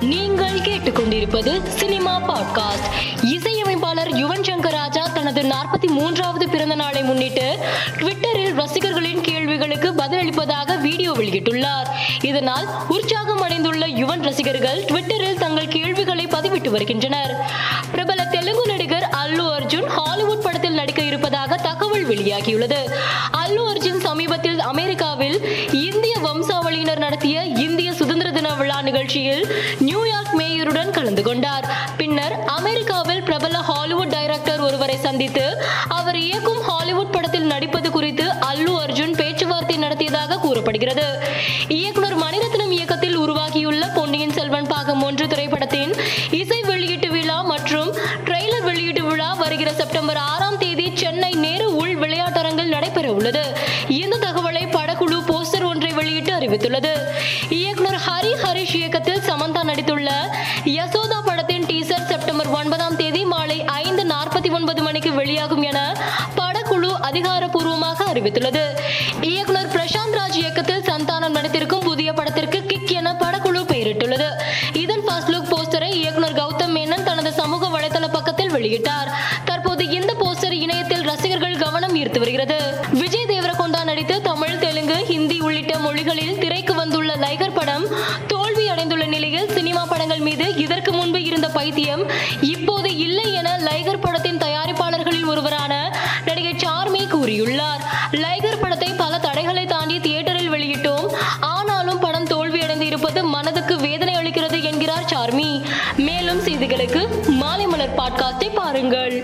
நீங்கள் கேட்டுக்கொண்டிருப்பது cinema podcast. இசையமைப்பாளர் யுவன் சங்கர் ராஜா தனது நாற்பத்தி மூன்றாவது பிறந்த நாளை முன்னிட்டு ட்விட்டரில் ரசிகர்களின் கேள்விகளுக்கு பதிலளிப்பதாக வீடியோ வெளியிட்டுள்ளார். இதனால் உற்சாகம் அடைந்துள்ள யுவன் ரசிகர்கள் ட்விட்டரில் தங்கள் கேள்விகளை பதிவிட்டு வருகின்றனர். பிரபல தெலுங்கு நடிகர் அல்லு அர்ஜுன் ஹாலிவுட் படத்தில் நடிக்க இருப்பதாக தகவல் வெளியாகியுள்ளது. அல்லு அர்ஜுன் சமீபத்தில் அமெரிக்காவில் நடத்திய இந்திய சுதந்திர தின விழா நிகழ்ச்சியில் நியூயார்க் மேயருடன் கலந்து கொண்டார். பின்னர் அமெரிக்காவில் பிரபல ஹாலிவுட் டைரக்டர் ஒருவரை சந்தித்து அவர் இயக்கும் ஹாலிவுட் படத்தில் நடிப்பது குறித்து அல்லு அர்ஜுன் பேச்சுவார்த்தை நடத்தியதாக கூறப்படுகிறது. இயக்குனர் மணிரத்னம் இயக்கத்தில் உருவாகியுள்ள பொன்னியின் செல்வன் பாகம் ஒன்று திரைப்படத்தின் இசை வெளியீட்டு விழா மற்றும் ட்ரெய்லர் வெளியீட்டு விழா வருகிற செப்டம்பர் ஆறாம் தேதி சென்னை நேரு உள் விளையாட்டரங்கில் நடைபெற உள்ளது வெளியிட்டு அறிவித்துள்ளது இயக்குனர் ஹரி ஹரிஷ் இயக்கத்தில் சமந்தா நடித்துள்ள யசோதா படத்தின் டீசர் செப்டம்பர் ஒன்பதாம் தேதி மாலை ஐந்து நாற்பத்தி ஒன்பது மணிக்கு வெளியாகும் என படக்குழு அதிகாரப்பூர்வமாக அறிவித்துள்ளது. இயக்குனர் பிரசாந்த் ராஜ் இயக்கத்தில் சந்தானம் நடித்திருக்கும் புதிய படத்திற்கு கிக் என படக்குழு பெயரிட்டுள்ளது. இதன் ஃபர்ஸ்ட் லுக் போஸ்டரை இயக்குனர் கௌதம் மேனன் தனது சமூக வலைதள பக்கத்தில் வெளியிட்டார். தற்போது இந்த போஸ்டர் இணையத்தில் ரசிகர்கள் கவனம் ஈர்த்து வருகிறது. விஜய் மொழிகளில் திரைக்கு வந்துள்ள லைகர் படம் தோல்வி அடைந்துள்ள நிலையில் சினிமா படங்கள் மீது இதற்கு முன்பு இருந்த பைத்தியம் இப்போது இல்லை என லைகர் படத்தின் தயாரிப்பாளர்களில் ஒருவரான நடிகை சார்மி கூறியுள்ளார். லைகர் படத்தை பல தடைகளை தாண்டி தியேட்டரில் வெளியிட்டோம். ஆனாலும் படம் தோல்வியடைந்து இருப்பது மனதுக்கு வேதனை அளிக்கிறது என்கிறார் சார்மி. மேலும் செய்திகளுக்கு மாலை மலர் பாட்காஸ்டை பாருங்கள்.